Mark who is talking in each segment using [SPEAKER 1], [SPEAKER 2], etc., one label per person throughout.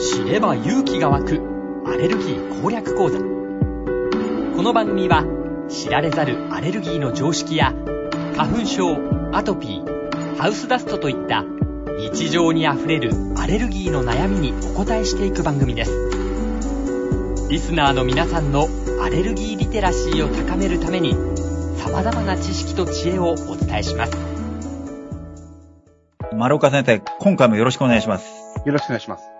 [SPEAKER 1] 知れば勇気が湧くアレルギー攻略講座この番組は知られざるアレルギーの常識や花粉症アトピーハウスダストといった日常にあふれるアレルギーの悩みにお答えしていく番組ですリスナーの皆さんのアレルギーリテラシーを高めるために様々な知識と知恵をお伝えします
[SPEAKER 2] 丸岡先生、今回もよろしくお願いします。
[SPEAKER 3] よろしくお願いします。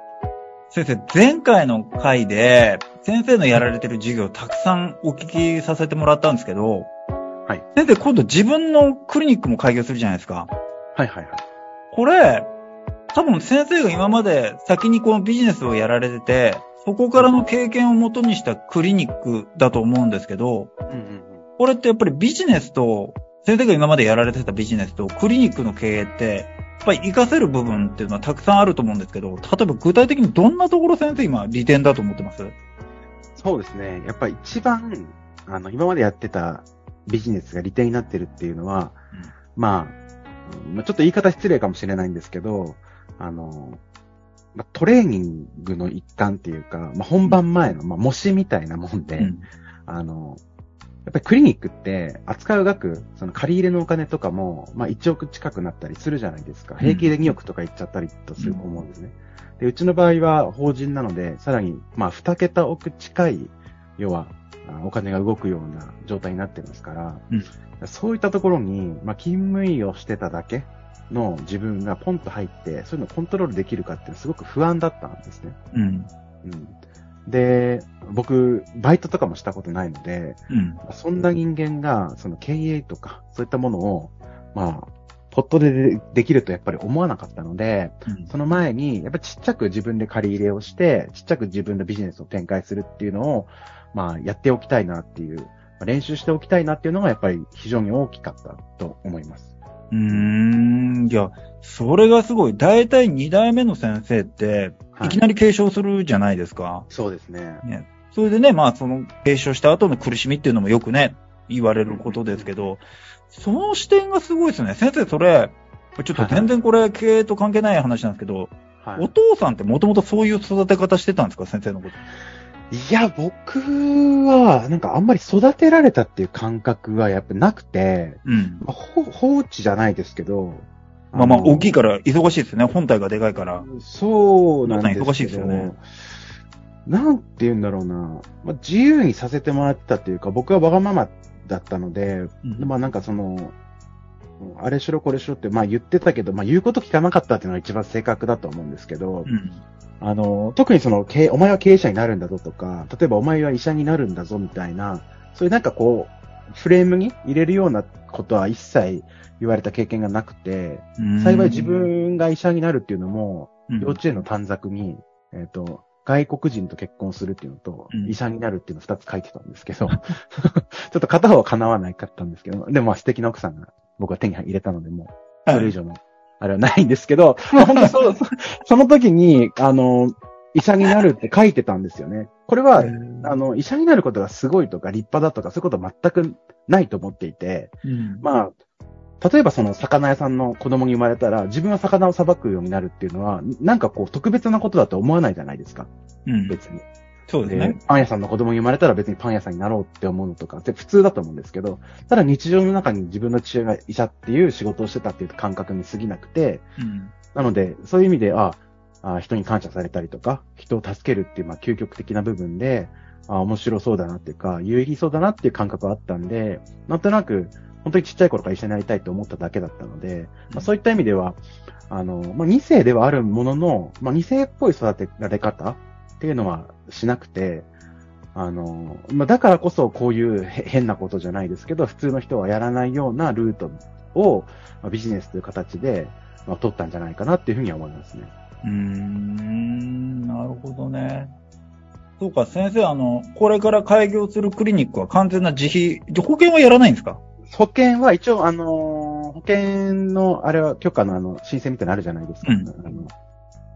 [SPEAKER 2] 先生、前回の回で、先生のやられてる授業をたくさんお聞きさせてもらったんですけど、
[SPEAKER 3] はい。
[SPEAKER 2] 先生、今度自分のクリニックも開業するじゃないですか。
[SPEAKER 3] はいはいはい。
[SPEAKER 2] これ、多分先生が今まで先にこのビジネスをやられてて、そこからの経験をもとにしたクリニックだと思うんですけど、
[SPEAKER 3] うんうんうん。
[SPEAKER 2] これってやっぱりビジネスと、先生が今までやられてたビジネスとクリニックの経営って、ぱり活かせる部分っていうのはたくさんあると思うんですけど、例えば具体的にどんなところ先生今利点だと思ってます？
[SPEAKER 3] そうですね。やっぱり一番、あの、今までやってたビジネスが利点になってるっていうのは、まあ、うんまあ、ちょっと言い方失礼かもしれないんですけど、あの、まあ、トレーニングの一環っていうか、まあ、本番前の、まあ、模試みたいなもんで、
[SPEAKER 2] うん。
[SPEAKER 3] あの、やっぱりクリニックって扱う額、その借り入れのお金とかも、まあ1億近くなったりするじゃないですか。平気で2億とかいっちゃったりとすると思うんですね。で、うちの場合は法人なので、さらに、まあ2桁億近い、要は、あお金が動くような状態になってますから、
[SPEAKER 2] うん
[SPEAKER 3] そういったところに、まあ勤務医をしてただけの自分がポンと入って、そういうのをコントロールできるかっていうのはすごく不安だったんですね。
[SPEAKER 2] うん。
[SPEAKER 3] うん。で、僕、バイトとかもしたことないので、
[SPEAKER 2] うん。
[SPEAKER 3] そんな人間が、その経営とか、そういったものを、まあ、ポットででできるとやっぱり思わなかったので、
[SPEAKER 2] うん
[SPEAKER 3] その前に、やっぱちっちゃく自分で借り入れをして、ちっちゃく自分のビジネスを展開するっていうのを、まあ、やっておきたいなっていう、まあ練習しておきたいなっていうのがやっぱり非常に大きかったと思います。
[SPEAKER 2] うーん。いや、それがすごい。大体2代目の先生って、
[SPEAKER 3] はい
[SPEAKER 2] いきなり継承するじゃないですか。
[SPEAKER 3] そうですね。
[SPEAKER 2] ね。それでね、まあ、その、継承した後の苦しみっていうのもよくね、言われることですけど、その視点がすごいですね。先生、それ、ちょっと全然これ、経営と関係ない話なんですけど、
[SPEAKER 3] はい。
[SPEAKER 2] お父さんってもともとそういう育て方してたんですか？先生のこと。
[SPEAKER 3] いや、僕は、なんかあんまり育てられたっていう感覚はやっぱなくて、
[SPEAKER 2] うん。
[SPEAKER 3] まあ、ほ放置じゃないですけど、
[SPEAKER 2] まあまあ、
[SPEAKER 3] の
[SPEAKER 2] 大きいから、忙しいですね。本体がでかいから。
[SPEAKER 3] そうなんです。
[SPEAKER 2] 忙しいですよね。
[SPEAKER 3] なんて言うんだろうな。まあ、自由にさせてもらってたっていうか、僕はわがままだったので、
[SPEAKER 2] うん
[SPEAKER 3] まあなんかその、あれしろこれしろって、まあ言ってたけど、まあ言うこと聞かなかったっていうのが一番正確だと思うんですけど、
[SPEAKER 2] うん。
[SPEAKER 3] あの、特にその、お前は経営者になるんだぞとか、例えばお前は医者になるんだぞみたいな、そういうなんかこう、フレームに入れるようなことは一切言われた経験がなくて、
[SPEAKER 2] うん。
[SPEAKER 3] 幸い自、分が医者になるっていうのも、
[SPEAKER 2] うん。
[SPEAKER 3] 幼稚園の短冊に、えっ、と、外国人と結婚するっていうのと、
[SPEAKER 2] うん。
[SPEAKER 3] 医者になるっていうのを二つ書いてたんですけど、ちょっと片方は叶わないかったんですけど、でもまあ素敵な奥さんが僕は手に入れたので、もう、それ以上の、あれはないんですけど、まあ本当そう、その時に、あの、医者になるって書いてたんですよね。これは、あの、医者になることがすごいとか立派だとか、そういうことは全くないと思っていて、
[SPEAKER 2] うん、
[SPEAKER 3] まあ、例えばその魚屋さんの子供に生まれたら、自分は魚をさばくようになるっていうのは、なんかこう特別なことだと思わないじゃないですか。
[SPEAKER 2] うん。
[SPEAKER 3] 別に。
[SPEAKER 2] そうですね。
[SPEAKER 3] パン屋さんの子供に生まれたら別にパン屋さんになろうって思うのとかって普通だと思うんですけど、ただ日常の中に自分の父親が医者っていう仕事をしてたっていう感覚に過ぎなくて、
[SPEAKER 2] うん。
[SPEAKER 3] なので、そういう意味で、ああ人に感謝されたりとか、人を助けるっていう、まあ、究極的な部分で、あ面白そうだなっていうか、有意義そうだなっていう感覚があったんで、なんとなく、本当にちっちゃい頃から医者になりたいと思っただけだったので、まあ、そういった意味では、あの、まあ、2世ではあるものの、まあ、2世っぽい育てられ方っていうのはしなくて、あの、まあ、だからこそこういうへ変なことじゃないですけど、普通の人はやらないようなルートを、まあ、ビジネスという形で、まあ、取ったんじゃないかなっていうふうには思いますね。
[SPEAKER 2] うーん、なるほどね。そうか、先生、あの、これから開業するクリニックは完全な自費、で保険はやらないんですか？
[SPEAKER 3] 保険は一応、あのー保険の、あれは許可のあの、申請みたいなのあるじゃないですか。
[SPEAKER 2] うん
[SPEAKER 3] あの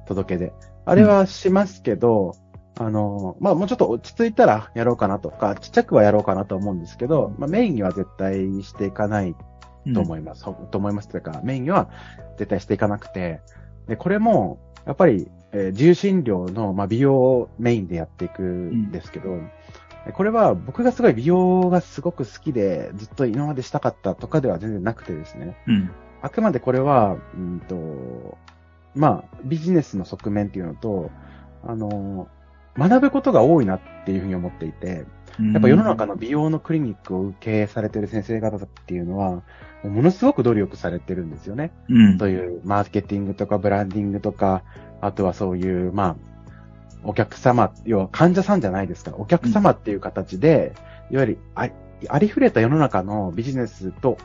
[SPEAKER 3] 届けで。あれはしますけど、あのーまあ、もうちょっと落ち着いたらやろうかなとか、ちっちゃくはやろうかなと思うんですけど、まあ、メインには絶対していかないと思います。ほと思いますというか、メインには絶対していかなくて、で、これも、やっぱり、えー自由診療の、まあ、美容をメインでやっていくんですけど、これは僕がすごい美容がすごく好きで、ずっと今までしたかったとかでは全然なくてですね。
[SPEAKER 2] うん。
[SPEAKER 3] あくまでこれは、うんと、まあ、ビジネスの側面っていうのと、あの、学ぶことが多いなっていうふうに思っていて、やっぱ世の中の美容のクリニックを経営されてる先生方っていうのは、ものすごく努力されてるんですよね。
[SPEAKER 2] うん。
[SPEAKER 3] そういうマーケティングとかブランディングとか、あとはそういう、まあ、お客様、要は患者さんじゃないですか。お客様っていう形で、いわゆるあありふれた世の中のビジネスと、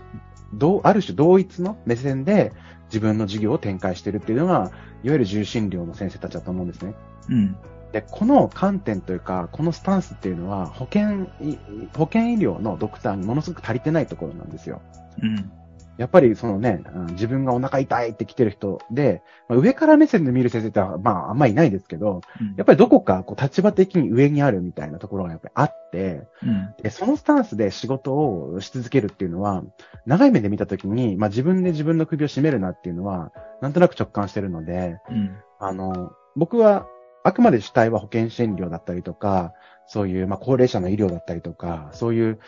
[SPEAKER 3] どう、ある種同一の目線で自分の事業を展開してるっていうのが、いわゆる重診療の先生たちだと思うんですね。
[SPEAKER 2] うん。
[SPEAKER 3] で、この観点というか、このスタンスっていうのは、保険い、保険医療のドクターにものすごく足りてないところなんですよ。
[SPEAKER 2] うん。
[SPEAKER 3] やっぱりそのね、うん自分がお腹痛いって来てる人で、まあ上から目線で見る先生ってまああんまいないですけど、やっぱりどこかこう立場的に上にあるみたいなところがやっぱりあって、
[SPEAKER 2] うん。
[SPEAKER 3] でそのスタンスで仕事をし続けるっていうのは、長い目で見たときに、まあ自分で自分の首を絞めるなっていうのは、なんとなく直感してるので、
[SPEAKER 2] うん。
[SPEAKER 3] あの、僕は、あくまで主体は保険診療だったりとか、そういう、まあ、高齢者の医療だったりとか、そういう、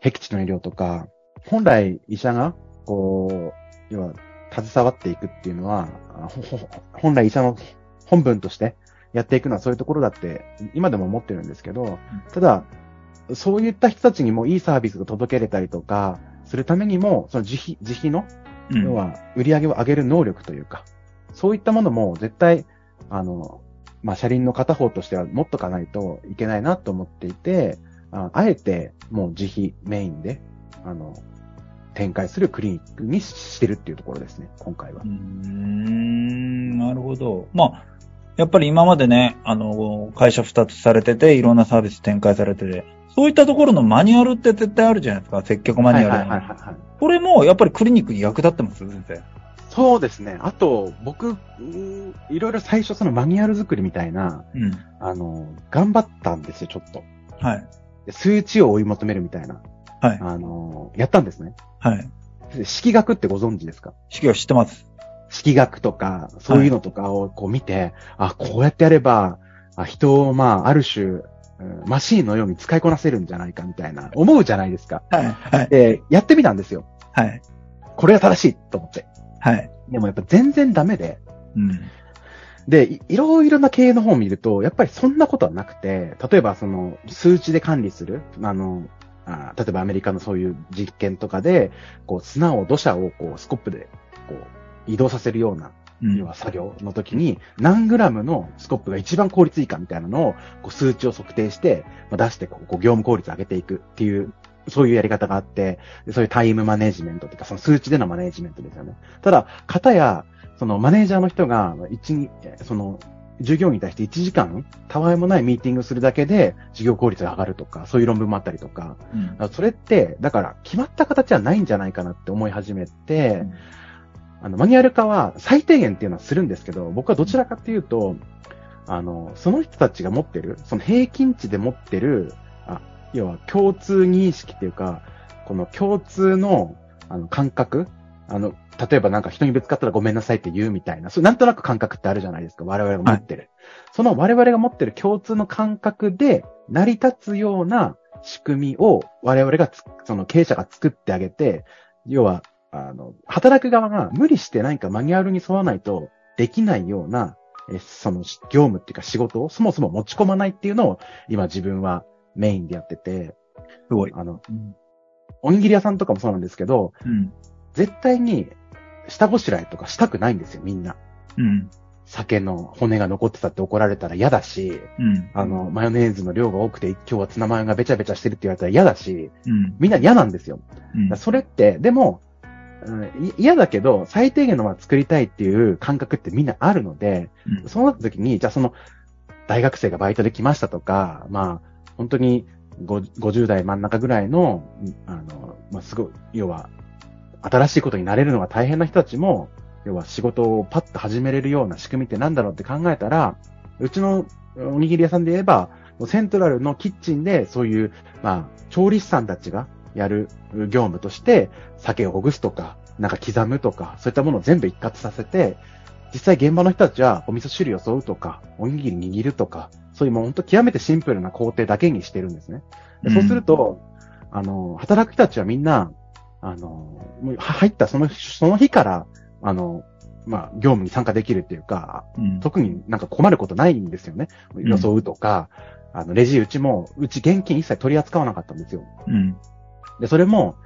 [SPEAKER 3] 僻地の医療とか、本来医者が、こう、要は、携わっていくっていうのは、本来医者の本分としてやっていくのはそういうところだって、今でも思ってるんですけど、ただ、そういった人たちにもいいサービスが届けれたりとか、するためにも、その自費、自費の
[SPEAKER 2] うん。
[SPEAKER 3] 要は、売り上げを上げる能力というか、そういったものも絶対、あの、まあ、車輪の片方としては持っとかないといけないなと思っていて、ああえて、もう自費メインで、あの、展開するクリニックにしてるっていうところですね、今回は
[SPEAKER 2] うー。ん、なるほど。まあ、やっぱり今までね、あの、会社二つされてて、いろんなサービス展開されてて、そういったところのマニュアルって絶対あるじゃないですか、接客マニュアル。
[SPEAKER 3] はいはいはいはいはい。
[SPEAKER 2] これも、やっぱりクリニックに役立ってます先生。
[SPEAKER 3] そうですね。あと、僕、いろいろ最初そのマニュアル作りみたいな、
[SPEAKER 2] うん。
[SPEAKER 3] あの、頑張ったんですよ、ちょっと。
[SPEAKER 2] はい。
[SPEAKER 3] で数値を追い求めるみたいな、
[SPEAKER 2] はい。
[SPEAKER 3] あの、やったんですね。
[SPEAKER 2] はい。
[SPEAKER 3] で式学ってご存知ですか？
[SPEAKER 2] 式を知ってます。
[SPEAKER 3] 式学とか、そういうのとかをこう見て、あ、こうやってやれば、あ人を、まあ、ある種、うんマシーンのように使いこなせるんじゃないかみたいな、思うじゃないですか。
[SPEAKER 2] はい。はい。
[SPEAKER 3] で、やってみたんですよ。
[SPEAKER 2] はい。
[SPEAKER 3] これが正しいと思って。
[SPEAKER 2] はい。
[SPEAKER 3] でもやっぱ全然ダメで。
[SPEAKER 2] うん。
[SPEAKER 3] で、いいろいろな経営の方を見ると、やっぱりそんなことはなくて、例えばその、数値で管理する、あの、あ例えばアメリカのそういう実験とかで、こう、砂を、土砂を、こう、スコップで、こう、移動させるような
[SPEAKER 2] うん
[SPEAKER 3] 要は作業の時に何グラムのスコップが一番効率いいかみたいなのをこう数値を測定して、まあ、出してこうこう業務効率を上げていくっていう、そういうやり方があって、でそういうタイムマネジメントとか、その数値でのマネジメントですよね。ただ、方や、そのマネージャーの人が、一日、その、従業員に対して1時間、たわいもないミーティングするだけで、事業効率が上がるとか、そういう論文もあったりとか、
[SPEAKER 2] うん。
[SPEAKER 3] それって、だから、決まった形はないんじゃないかなって思い始めて、
[SPEAKER 2] うん。
[SPEAKER 3] あの、マニュアル化は最低限っていうのはするんですけど、僕はどちらかっていうと、あの、その人たちが持ってる、その平均値で持ってる、あ、要は共通認識っていうか、この共通の、あの、感覚あの、例えばなんか人にぶつかったらごめんなさいって言うみたいな、そうなんとなく感覚ってあるじゃないですか。我々が持ってる。その我々が持ってる共通の感覚で成り立つような仕組みを我々がつ、その経営者が作ってあげて、要は、あの、働く側が無理して何かマニュアルに沿わないとできないような、えその業務っていうか仕事をそもそも持ち込まないっていうのを今自分はメインでやってて、
[SPEAKER 2] すごい。
[SPEAKER 3] あの、
[SPEAKER 2] うん。
[SPEAKER 3] おにぎり屋さんとかもそうなんですけど、
[SPEAKER 2] うん。
[SPEAKER 3] 絶対に下ごしらえとかしたくないんですよ、みんな。
[SPEAKER 2] うん。
[SPEAKER 3] 酒の骨が残ってたって怒られたら嫌だし、
[SPEAKER 2] うん。
[SPEAKER 3] あの、マヨネーズの量が多くて今日はツナマヨがべちゃべちゃしてるって言われたら嫌だし、
[SPEAKER 2] うん。
[SPEAKER 3] みんな嫌なんですよ。
[SPEAKER 2] うん
[SPEAKER 3] それって、でも、うんだけど、最低限のものは作りたいっていう感覚ってみんなあるので、
[SPEAKER 2] うん
[SPEAKER 3] そうなった時に、じゃあその、大学生がバイトで来ましたとか、まあ、本当にご50代真ん中ぐらいの、うんあの、まあ、すごい、要は、新しいことになれるのが大変な人たちも、要は仕事をパッと始めれるような仕組みってなんだろうって考えたら、うちのおにぎり屋さんで言えば、セントラルのキッチンでそういう、まあ、調理師さんたちがやる業務として、酒をほぐすとか、なんか刻むとか、そういったものを全部一括させて、実際現場の人たちはお味噌汁よそうとか、おにぎり握るとか、そういうもう本当極めてシンプルな工程だけにしてるんですね。でそうすると、あの、働く人たちはみんな、あの、もう入ったその、その日から、あの、まあ、業務に参加できるっていうか、
[SPEAKER 2] うん。
[SPEAKER 3] 特になんか困ることないんですよね。
[SPEAKER 2] ん
[SPEAKER 3] 装うとか、あの、レジうちも、うち現金一切取り扱わなかったんですよ。
[SPEAKER 2] うん。
[SPEAKER 3] で、それも、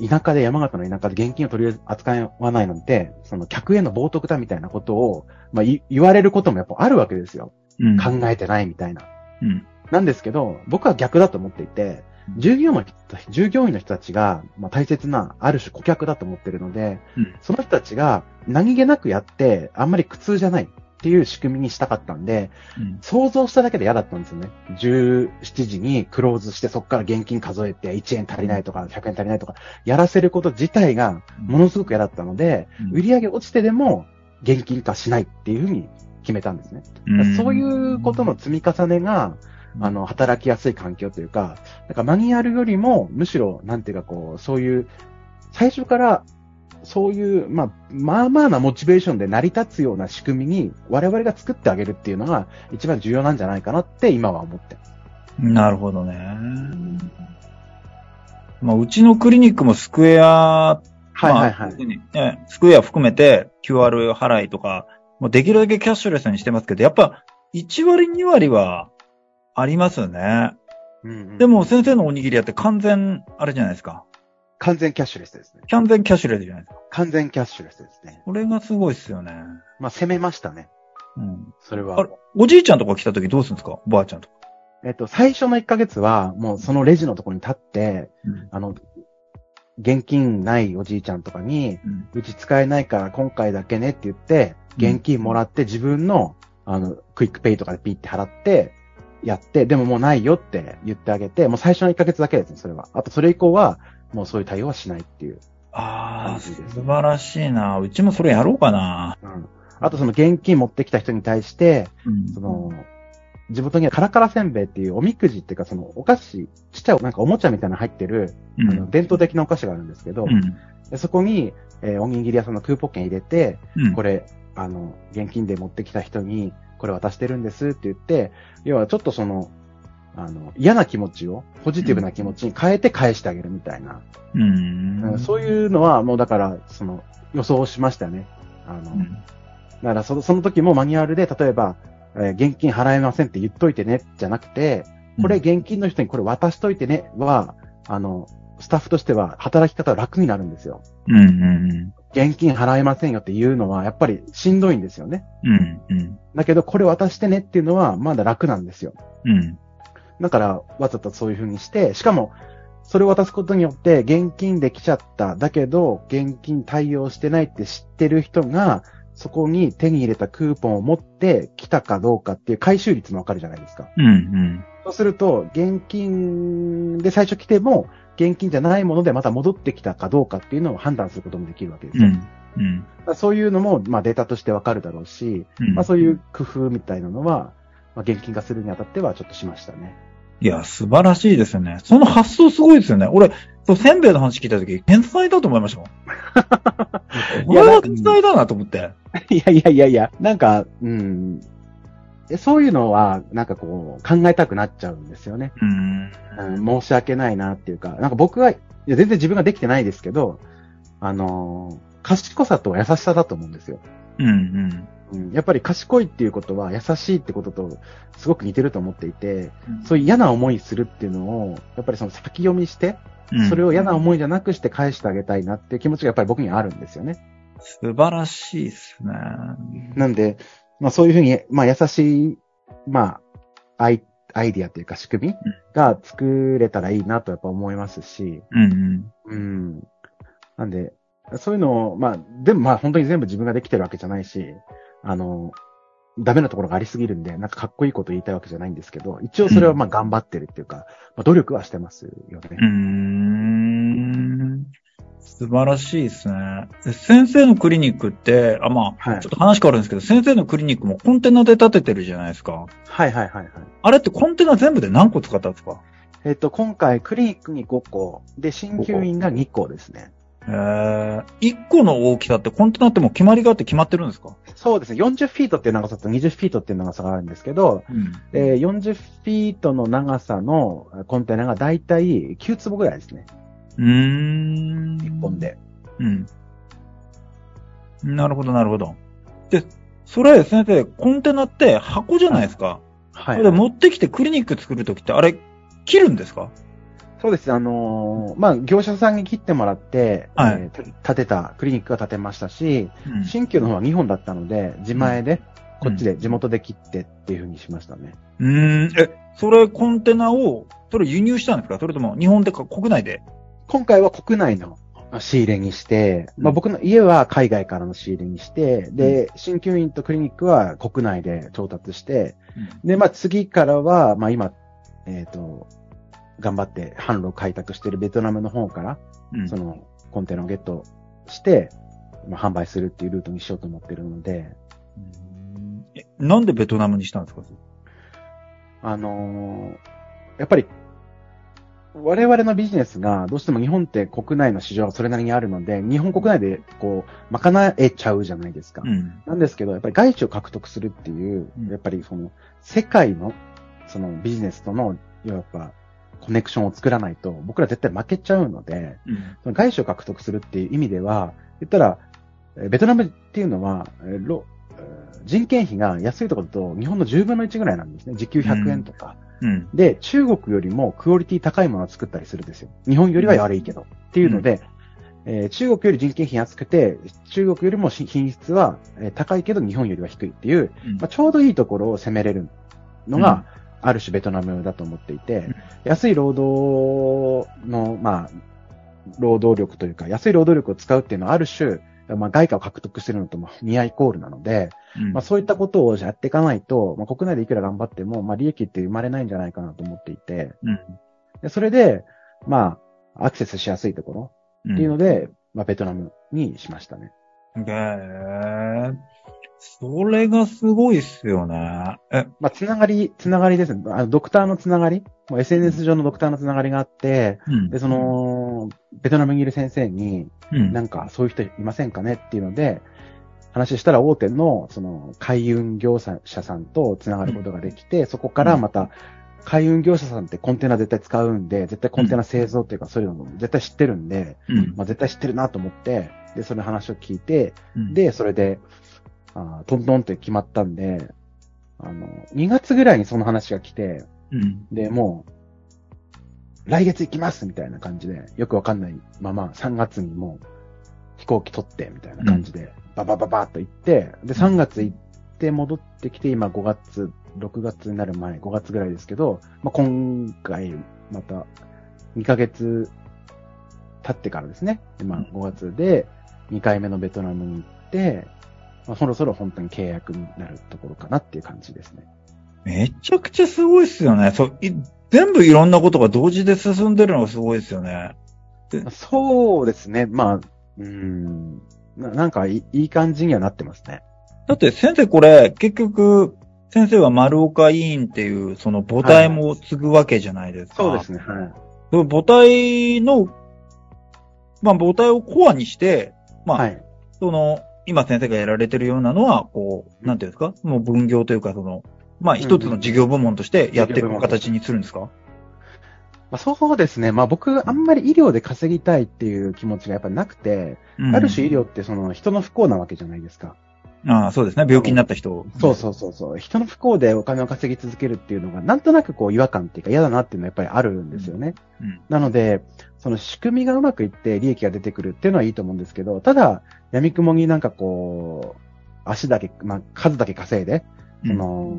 [SPEAKER 3] 田舎で、山形の田舎で現金を取り扱わないので、その客への冒涜だみたいなことを、まあ、い言われることもやっぱあるわけですよ。
[SPEAKER 2] うん。
[SPEAKER 3] 考えてないみたいな。
[SPEAKER 2] うん。
[SPEAKER 3] なんですけど、僕は逆だと思っていて、従業員の人従業員の人たちが、まあ、大切な、ある種顧客だと思ってるので、
[SPEAKER 2] うん
[SPEAKER 3] その人たちが何気なくやって、あんまり苦痛じゃないっていう仕組みにしたかったんで、
[SPEAKER 2] うん。
[SPEAKER 3] 想像しただけで嫌だったんですよね。17時にクローズしてそこから現金数えて1円足りないとか100円足りないとかやらせること自体がものすごく嫌だったので、売り上げ落ちてでも現金化しないっていうふうに決めたんですね。
[SPEAKER 2] うん
[SPEAKER 3] そういうことの積み重ねが、あの、働きやすい環境というか、なんかマニュアルよりも、むしろ、なんていうかこう、そういう、最初から、そういう、まあ、まあまあなモチベーションで成り立つような仕組みに、我々が作ってあげるっていうのが、一番重要なんじゃないかなって、今は思って。
[SPEAKER 2] なるほどね。まあ、うちのクリニックもスクエア、
[SPEAKER 3] はいはいはい
[SPEAKER 2] ねスクエア含めて QR 払いとか、もうできるだけキャッシュレスにしてますけど、やっぱ1割2割はありますよね。
[SPEAKER 3] うんうん
[SPEAKER 2] でも先生のおにぎりやって完全、あれじゃないですか。
[SPEAKER 3] 完全キャッシュレスですね。
[SPEAKER 2] 完全キャッシュレスじゃないですか。
[SPEAKER 3] 完全キャッシュレスですね。
[SPEAKER 2] これがすごいっすよね。
[SPEAKER 3] まあ、攻めましたね。
[SPEAKER 2] うん。
[SPEAKER 3] それは
[SPEAKER 2] あれ。おじいちゃんとか来た時どうするんですか？おばあちゃんとか。
[SPEAKER 3] えっと、最初の1ヶ月は、もうそのレジのところに立って、
[SPEAKER 2] うん。
[SPEAKER 3] あの、現金ないおじいちゃんとかに、
[SPEAKER 2] うん。
[SPEAKER 3] うち使えないから今回だけねって言って、現金もらって自分の、あの、クイックペイとかでピッて払って、やって、でももうないよって言ってあげて、もう最初の1ヶ月だけですね、それは。あとそれ以降は、もうそういう対応はしないっていう。
[SPEAKER 2] ああ、素晴らしいな。うちもそれやろうかな。
[SPEAKER 3] うん。あとその現金持ってきた人に対して、
[SPEAKER 2] うん
[SPEAKER 3] その、地元にはカラカラせんべいっていうおみくじっていうかそのお菓子、ちっちゃいなんかおもちゃみたいなの入ってる、
[SPEAKER 2] うん
[SPEAKER 3] あの伝統的なお菓子があるんですけど、
[SPEAKER 2] うん。
[SPEAKER 3] でそこに、えーおにぎり屋さんのクーポン券入れて、
[SPEAKER 2] うん。
[SPEAKER 3] これ、あの、現金で持ってきた人に、これ渡してるんですって言って、要はちょっとその、あの、嫌な気持ちを、ポジティブな気持ちに変えて返してあげるみたいな。
[SPEAKER 2] うん。
[SPEAKER 3] うんそういうのは、もうだから、その、予想しましたよね。あの、
[SPEAKER 2] うん。
[SPEAKER 3] だからその、その時もマニュアルで、例えば、えー現金払えませんって言っといてね、じゃなくて、これ現金の人にこれ渡しといてね、は、あの、スタッフとしては働き方は楽になるんですよ。
[SPEAKER 2] うん。うん。
[SPEAKER 3] 現金払えませんよっていうのは、やっぱりしんどいんですよね。
[SPEAKER 2] うん。うん。
[SPEAKER 3] だけど、これ渡してねっていうのは、まだ楽なんですよ。
[SPEAKER 2] うん。
[SPEAKER 3] だから、わざとそういう風にして、しかも、それを渡すことによって、現金で来ちゃった。だけど、現金対応してないって知ってる人が、そこに手に入れたクーポンを持って来たかどうかっていう回収率もわかるじゃないですか。
[SPEAKER 2] うん。うん。
[SPEAKER 3] そうすると、現金で最初来ても、現金じゃないものでまた戻ってきたかどうかっていうのを判断することもできるわけですよ。
[SPEAKER 2] うん。うん。
[SPEAKER 3] そういうのも、まあデータとしてわかるだろうし、
[SPEAKER 2] うん
[SPEAKER 3] まあそういう工夫みたいなのは、まあ現金化するにあたってはちょっとしましたね。
[SPEAKER 2] いや、素晴らしいですよね。その発想すごいですよね。俺、そう、せんべいの話聞いたとき、天才だと思いましたもん。これは天才だなと思って。
[SPEAKER 3] いやいやいやいや、なんか、うん。えそういうのは、なんかこう、考えたくなっちゃうんですよね。
[SPEAKER 2] うん。
[SPEAKER 3] うん、申し訳ないなっていうか、なんか僕は、いや全然自分ができてないですけど、あのー賢さと優しさだと思うんですよ。
[SPEAKER 2] うん。うん。
[SPEAKER 3] うん、やっぱり賢いっていうことは優しいってこととすごく似てると思っていて、
[SPEAKER 2] うん
[SPEAKER 3] そういう嫌な思いするっていうのを、やっぱりその先読みして、
[SPEAKER 2] うん
[SPEAKER 3] それを嫌な思いじゃなくして返してあげたいなっていう気持ちがやっぱり僕にはあるんですよね。
[SPEAKER 2] 素晴らしいですね。
[SPEAKER 3] なんで、まあそういうふうに、まあ優しい、まあ、アイ、アイディアっていうか仕組みが作れたらいいなとやっぱ思いますし、
[SPEAKER 2] うん。
[SPEAKER 3] うん。なんで、そういうのを、まあ、でもまあ本当に全部自分ができてるわけじゃないし、あの、ダメなところがありすぎるんで、なんかかっこいいこと言いたいわけじゃないんですけど、一応それはまあ頑張ってるっていうか、まあ努力はしてますよね。
[SPEAKER 2] うーん。素晴らしいですね。で先生のクリニックって、あ、まあ、
[SPEAKER 3] はい
[SPEAKER 2] ちょっと話変わるんですけど、先生のクリニックもコンテナで建ててるじゃないですか。
[SPEAKER 3] はいはいはいはい。
[SPEAKER 2] あれってコンテナ全部で何個使ったんですか？
[SPEAKER 3] えっと、今回クリニックに5個、で、鍼灸院が2個ですね。
[SPEAKER 2] うえー、1個の大きさってコンテナってもう決まりがあって決まってるんですか？
[SPEAKER 3] そうですね。40フィートっていう長さと20フィートっていう長さがあるんですけど、
[SPEAKER 2] うん。
[SPEAKER 3] えー40フィートの長さのコンテナがだいたい9坪ぐらいですね。
[SPEAKER 2] うーん。
[SPEAKER 3] 1本で。
[SPEAKER 2] うん。なるほど、なるほど。で、それ、先生、コンテナって箱じゃないですか。
[SPEAKER 3] は
[SPEAKER 2] それで持ってきてクリニック作るときって、あれ、切るんですか？
[SPEAKER 3] そうです。あのーまあ、業者さんに切ってもらって、
[SPEAKER 2] はい
[SPEAKER 3] えー建てた、クリニックが建てましたし、
[SPEAKER 2] うん
[SPEAKER 3] 新旧の方は2本だったので、自前で、こっちで地元で切ってっていう風にしましたね。
[SPEAKER 2] うーん。え、それ、コンテナを、それ輸入したんですか？それとも、日本でか、国内で？
[SPEAKER 3] 今回は国内の仕入れにして、まあ、
[SPEAKER 2] うん
[SPEAKER 3] 僕の家は海外からの仕入れにして、で、鍼灸院とクリニックは国内で調達して、で、まあ、次からは、まあ、今、えっ、と、頑張って販路開拓しているベトナムの方から、
[SPEAKER 2] うん。
[SPEAKER 3] そのコンテナをゲットして、まあ、販売するっていうルートにしようと思ってるので、
[SPEAKER 2] うん。えなんでベトナムにしたんですか？
[SPEAKER 3] あのーやっぱり、我々のビジネスがどうしても日本って国内の市場がそれなりにあるので、日本国内でこう、賄えちゃうじゃないですか。
[SPEAKER 2] うん。
[SPEAKER 3] なんですけど、やっぱり外資を獲得するっていう
[SPEAKER 2] うん、
[SPEAKER 3] やっぱりその、世界の、そのビジネスとの、やっぱ、コネクションを作らないと、僕ら絶対負けちゃうので、
[SPEAKER 2] うん。
[SPEAKER 3] その外資を獲得するっていう意味では、言ったら、えーベトナムっていうのは、人件費が安いところだと日本の10分の1ぐらいなんですね。時給100円とか。
[SPEAKER 2] うん。
[SPEAKER 3] で、中国よりもクオリティ高いものを作ったりするんですよ。日本よりは悪いけど。っていうので、えー中国より人件費安くて、中国よりも品質はえー高いけど日本よりは低いっていう、
[SPEAKER 2] うん。
[SPEAKER 3] まあ、ちょうどいいところを攻めれるのが、ある種ベトナムだと思っていて、
[SPEAKER 2] うん。
[SPEAKER 3] 安い労働の、まあ、労働力というか、安い労働力を使うっていうのはある種、まあ、外貨を獲得してるのともニアイコールなので、
[SPEAKER 2] うん
[SPEAKER 3] まあ、そういったことをやっていかないと、まあ、国内でいくら頑張っても、まあ、利益って生まれないんじゃないかなと思っていて、
[SPEAKER 2] うん。
[SPEAKER 3] でそれで、まあ、アクセスしやすいところ
[SPEAKER 2] うん
[SPEAKER 3] っていうので、まあ、ベトナムにしましたね。
[SPEAKER 2] へえ。それがすごいっすよね。え、
[SPEAKER 3] まあ、つながり、つながりですね。あのドクターのつながり、もう SNS 上のドクターのつながりがあって、
[SPEAKER 2] うん
[SPEAKER 3] で、そ、の、ベトナムにいる先生に、
[SPEAKER 2] うん。
[SPEAKER 3] なんかそういう人いませんかねっていうので、話したら大手の、その、海運業者さんとつながることができて、そこからまた、海運業者さんってコンテナ絶対使うんで、絶対コンテナ製造っていうか、そういうのも絶対知ってるんで、
[SPEAKER 2] うん。
[SPEAKER 3] まあ絶対知ってるなと思って、で、その話を聞いて、
[SPEAKER 2] うん、
[SPEAKER 3] で、それで、あートントンって決まったんで、あの、2月ぐらいにその話が来て、
[SPEAKER 2] うん。
[SPEAKER 3] で、もう、来月行きますみたいな感じで、よくわかんないまま、3月にもう、飛行機取って、みたいな感じで、ババババッと行って、で、3月行って戻ってきて、今5月、6月になる前、5月ぐらいですけど、まあ、今回、また、2ヶ月経ってからですね、今5月で、2回目のベトナムに行って、まあ、そろそろ本当に契約になるところかなっていう感じですね。
[SPEAKER 2] めちゃくちゃすごいっすよね。そう、い全部いろんなことが同時で進んでるのがすごいですよね。
[SPEAKER 3] そうですね。まあ、うーん。ななんかいいいい感じにはなってますね。
[SPEAKER 2] だって先生これ、結局、先生は丸岡委員っていう、その母体も継ぐわけじゃないですか。
[SPEAKER 3] そうですね。はい。
[SPEAKER 2] 母体の、まあ母体をコアにして、まあ、
[SPEAKER 3] はい。
[SPEAKER 2] その、今先生がやられてるようなのは、こう、なんていうんですか？もう分業というか、その、まあ一つの事業部門としてやっていく形にするんですか、
[SPEAKER 3] まあ、そうですね。まあ僕、あんまり医療で稼ぎたいっていう気持ちがやっぱりなくて、
[SPEAKER 2] うん
[SPEAKER 3] ある種医療ってその人の不幸なわけじゃないですか。
[SPEAKER 2] ああ、そうですね。病気になった人。
[SPEAKER 3] そうそうそうそう。人の不幸でお金を稼ぎ続けるっていうのが、なんとなくこう違和感っていうか嫌だなっていうのはやっぱりあるんですよね。
[SPEAKER 2] うん。
[SPEAKER 3] なので、その仕組みがうまくいって利益が出てくるっていうのはいいと思うんですけど、ただ、闇雲になんかこう、足だけ、まあ、数だけ稼いで、その、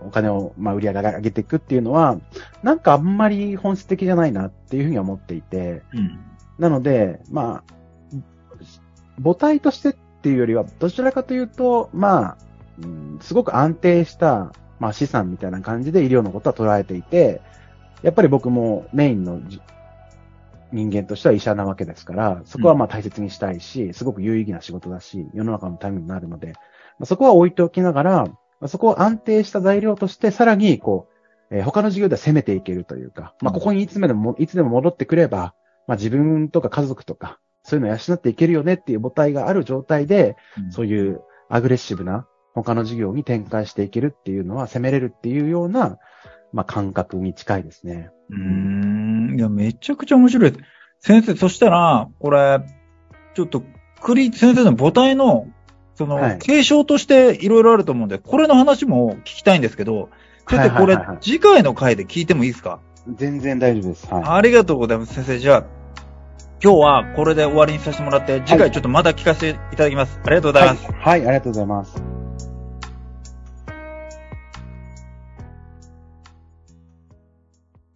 [SPEAKER 3] お金を、まあ、売り上げ上げていくっていうのは、なんかあんまり本質的じゃないなっていうふうには思っていて、
[SPEAKER 2] うん。
[SPEAKER 3] なので、まあ、母体としてっていうよりは、どちらかというと、まあ、うんすごく安定した、まあ資産みたいな感じで医療のことは捉えていて、やっぱり僕もメインのじ人間としては医者なわけですから、そこはまあ大切にしたいし、すごく有意義な仕事だし、世の中のためになるので、まあそこは置いておきながら、まあそこを安定した材料として、さらに、こう、えー他の事業では攻めていけるというか、まあここにいつまでも、いつでも戻ってくれば、まあ自分とか家族とか、そういうのを養っていけるよねっていう母体がある状態で、
[SPEAKER 2] うん。
[SPEAKER 3] そういうアグレッシブな他の事業に展開していけるっていうのは、攻めれるっていうような、まあ、感覚に近いですね。
[SPEAKER 2] うーん。いや、めちゃくちゃ面白い。先生、そしたら、これ、ちょっと、栗、先生の母体の、その、
[SPEAKER 3] はい
[SPEAKER 2] 継承としていろいろあると思うんで、これの話も聞きたいんですけど、先生、これ
[SPEAKER 3] はいはいはいはい、
[SPEAKER 2] 次回の回で聞いてもいいですか？
[SPEAKER 3] 全然大丈夫です。はい。
[SPEAKER 2] ありがとうございます、先生。じゃあ、今日はこれで終わりにさせてもらって、次回ちょっとまた聞かせていただきます。ありがとうございます。
[SPEAKER 3] はい、はい、ありがとうございます。